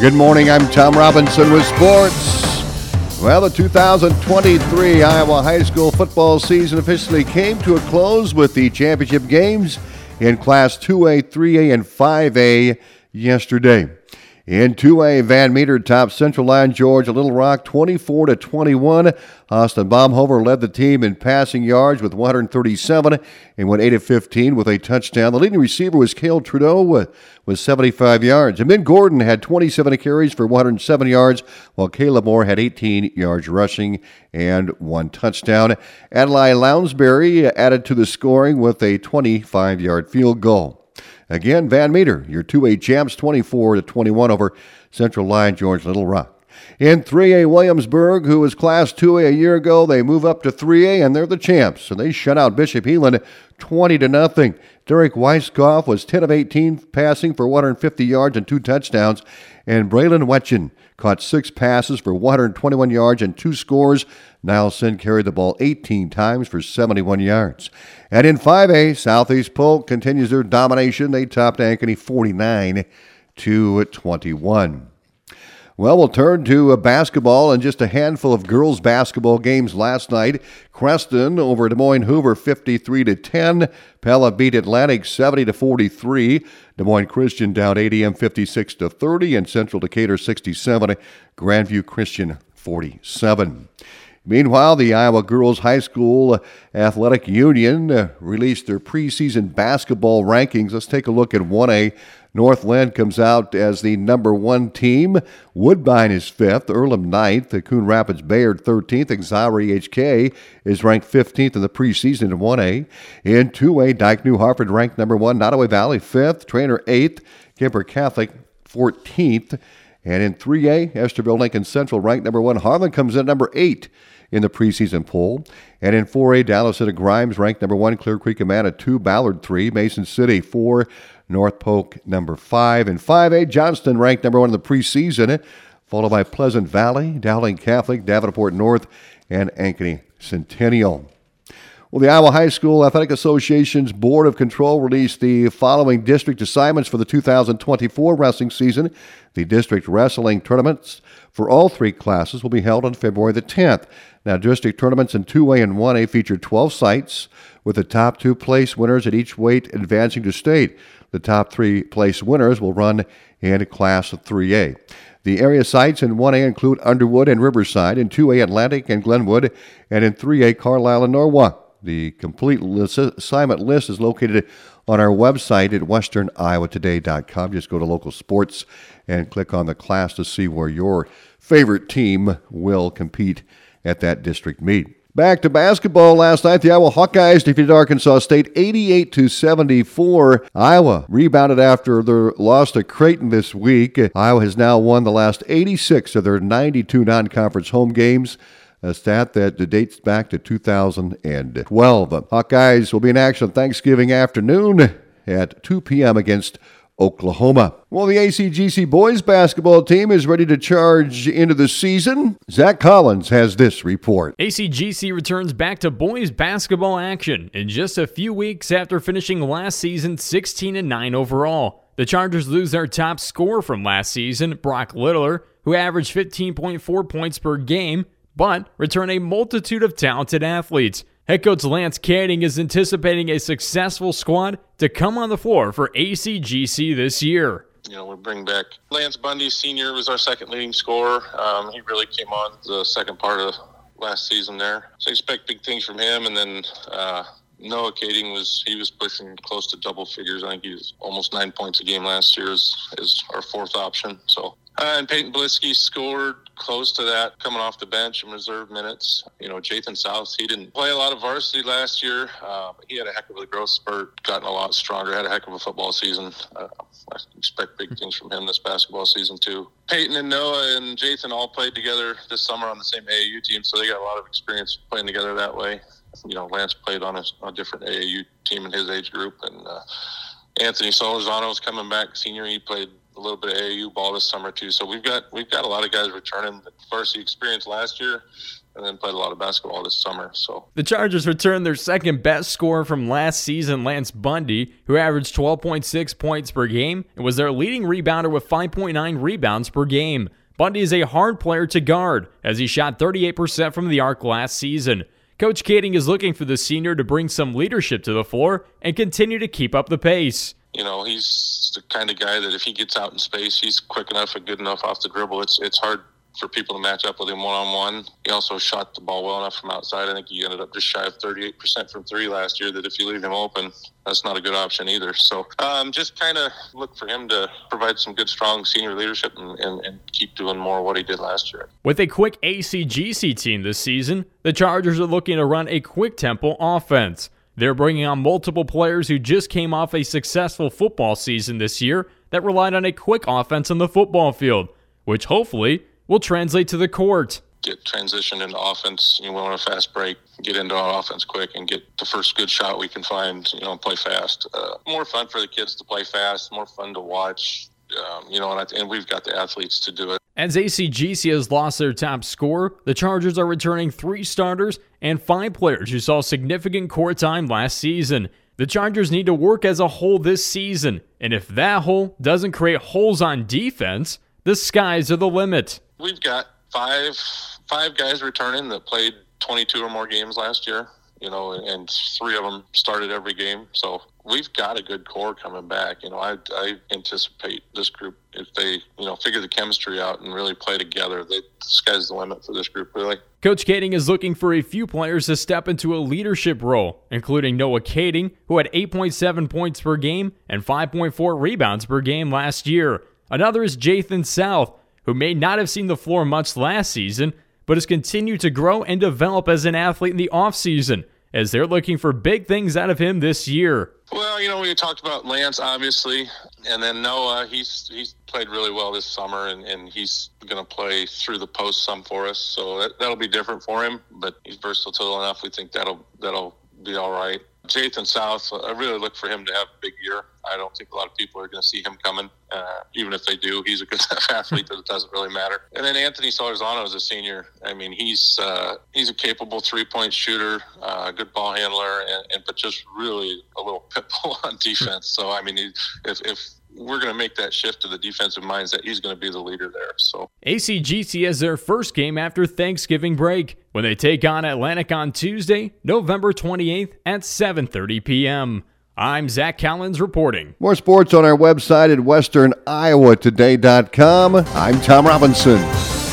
Good morning. I'm Tom Robinson with sports. Well, the 2023 Iowa High School football season officially came to a close with the championship games in Class 2A, 3A, and 5A yesterday. In 2A, Van Meter topped Central Lyon George Little Rock 24 to 21. Austin Baumhover led the team in passing yards with 137 and went 8 of 15 with a touchdown. The leading receiver was Cale Trudeau with, with 75 yards. And Ben Gordon had 27 carries for 107 yards, while Caleb Moore had 18 yards rushing and one touchdown. Adelaide Lounsbury added to the scoring with a 25 yard field goal. Again, Van Meter, your 2A champs, 24 to 21 over Central Lyon George Little Rock. In 3A, Williamsburg, who was Class 2A a year ago, they move up to 3A and they're the champs. So they shut out Bishop Heelan 20 to nothing. Derek Weisskopf was 10 of 18 passing for 150 yards and two touchdowns. And Braylon Wetchen caught six passes for 121 yards and two scores. Nielsen carried the ball 18 times for 71 yards. And in 5A, Southeast Polk continues their domination. They topped Ankeny 49 to 21. Well, we'll turn to uh, basketball and just a handful of girls basketball games last night. Creston over Des Moines Hoover 53 to 10. Pella beat Atlantic 70 to 43. Des Moines Christian down ADM 56 to 30 and Central Decatur 67. Grandview Christian 47. Meanwhile, the Iowa Girls High School Athletic Union uh, released their preseason basketball rankings. Let's take a look at 1A. Northland comes out as the number one team. Woodbine is fifth, Earlham ninth, Coon Rapids Bayard 13th, Exira HK is ranked 15th in the preseason in 1A. In 2A, Dike New Hartford ranked number one, Nodaway Valley fifth, Treynor eighth, Kuemper Catholic 14th. And in 3A, Estherville Lincoln Central ranked number one. Harlan comes in number eight in the preseason poll. And in 4A, Dallas Center Grimes ranked number one, Clear Creek Amana two, Ballard three, Mason City four, North Polk number five. And 5A, Johnston ranked number one in the preseason, followed by Pleasant Valley, Dowling Catholic, Davenport North, and Ankeny Centennial. Well, the Iowa High School Athletic Association's Board of Control released the following district assignments for the 2024 wrestling season. The district wrestling tournaments for all three classes will be held on February the 10th. Now, district tournaments in 2A and 1A feature 12 sites, with the top two place winners at each weight advancing to state. The top three place winners will run in Class 3A. The area sites in 1A include Underwood and Riverside, in 2A Atlantic and Glenwood, and in 3A Carlisle and Norwalk. The complete list, assignment list is located on our website at westerniowatoday.com. Just go to local sports and click on the class to see where your favorite team will compete at that district meet. Back to basketball last night. The Iowa Hawkeyes defeated Arkansas State 88 to 74. Iowa rebounded after their loss to Creighton this week. Iowa has now won the last 86 of their 92 non-conference home games a stat that dates back to 2012. Hawkeyes will be in action Thanksgiving afternoon at 2 p.m. against Oklahoma. Well, the ACGC boys basketball team is ready to charge into the season. Zach Collins has this report. ACGC returns back to boys basketball action in just a few weeks after finishing last season 16 and 9 overall. The Chargers lose their top scorer from last season, Brock Littler, who averaged 15.4 points per game but return a multitude of talented athletes. Head coach Lance Kading is anticipating a successful squad to come on the floor for ACGC this year. You know, we bring back Lance Bundy, senior, was our second leading scorer. Um, he really came on the second part of last season there. So expect big things from him. And then uh, Noah Kading was he was pushing close to double figures. I think he was almost nine points a game last year as, as our fourth option. So uh, and Peyton Blisky scored close to that coming off the bench in reserve minutes. You know, Jathan South, he didn't play a lot of varsity last year. Uh, he had a heck of a growth spurt, gotten a lot stronger, had a heck of a football season. Uh, I expect big things from him this basketball season, too. Peyton and Noah and Jathan all played together this summer on the same AAU team, so they got a lot of experience playing together that way. You know, Lance played on a, a different AAU team in his age group, and uh, Anthony Solorzano is coming back, senior. He played a little bit of AAU ball this summer too. So we've got we've got a lot of guys returning the varsity experience last year. and then played a lot of basketball this summer. So the Chargers returned their second best scorer from last season, Lance Bundy, who averaged 12.6 points per game and was their leading rebounder with 5.9 rebounds per game. Bundy is a hard player to guard, as he shot 38% from the arc last season. Coach Kading is looking for the senior to bring some leadership to the floor and continue to keep up the pace. You know, he's the kind of guy that if he gets out in space, he's quick enough and good enough off the dribble. It's it's hard for people to match up with him one on one. He also shot the ball well enough from outside. I think he ended up just shy of 38% from three last year. That if you leave him open, that's not a good option either. So um, just kind of look for him to provide some good, strong senior leadership and, and, and keep doing more of what he did last year. With a quick ACGC team this season, the Chargers are looking to run a quick tempo offense. They're bringing on multiple players who just came off a successful football season this year that relied on a quick offense on the football field, which hopefully will translate to the court. Get transitioned into offense. You want a fast break, get into our offense quick, and get the first good shot we can find. You know, play fast. Uh, more fun for the kids to play fast. More fun to watch. Um, you know, and, I, and we've got the athletes to do it. As ACGC has lost their top scorer, the Chargers are returning three starters and five players who saw significant court time last season. The Chargers need to work as a whole this season, and if that hole doesn't create holes on defense, the skies are the limit we've got five five guys returning that played 22 or more games last year. You know, and three of them started every game. So we've got a good core coming back. You know, I, I anticipate this group if they you know figure the chemistry out and really play together. They, the sky's the limit for this group, really. Coach Kading is looking for a few players to step into a leadership role, including Noah Kading, who had 8.7 points per game and 5.4 rebounds per game last year. Another is Jathan South, who may not have seen the floor much last season, but has continued to grow and develop as an athlete in the offseason, as they're looking for big things out of him this year. Well, you know, we talked about Lance, obviously, and then Noah. He's he's played really well this summer, and, and he's going to play through the post some for us. So that, that'll be different for him, but he's versatile enough. We think that'll that'll be all right. Jathan South, I really look for him to have a big year. I don't think a lot of people are going to see him coming. Uh, even if they do, he's a good athlete that it doesn't really matter. And then Anthony Solorzano is a senior. I mean, he's uh, he's a capable three point shooter, uh, good ball handler, and, and, but just really a little pit bull on defense. So I mean, if if we're going to make that shift to the defensive mindset. He's going to be the leader there. So ACGC has their first game after Thanksgiving break when they take on Atlantic on Tuesday, November 28th at 7:30 p.m. I'm Zach Collins reporting. More sports on our website at westerniowatoday.com. I'm Tom Robinson.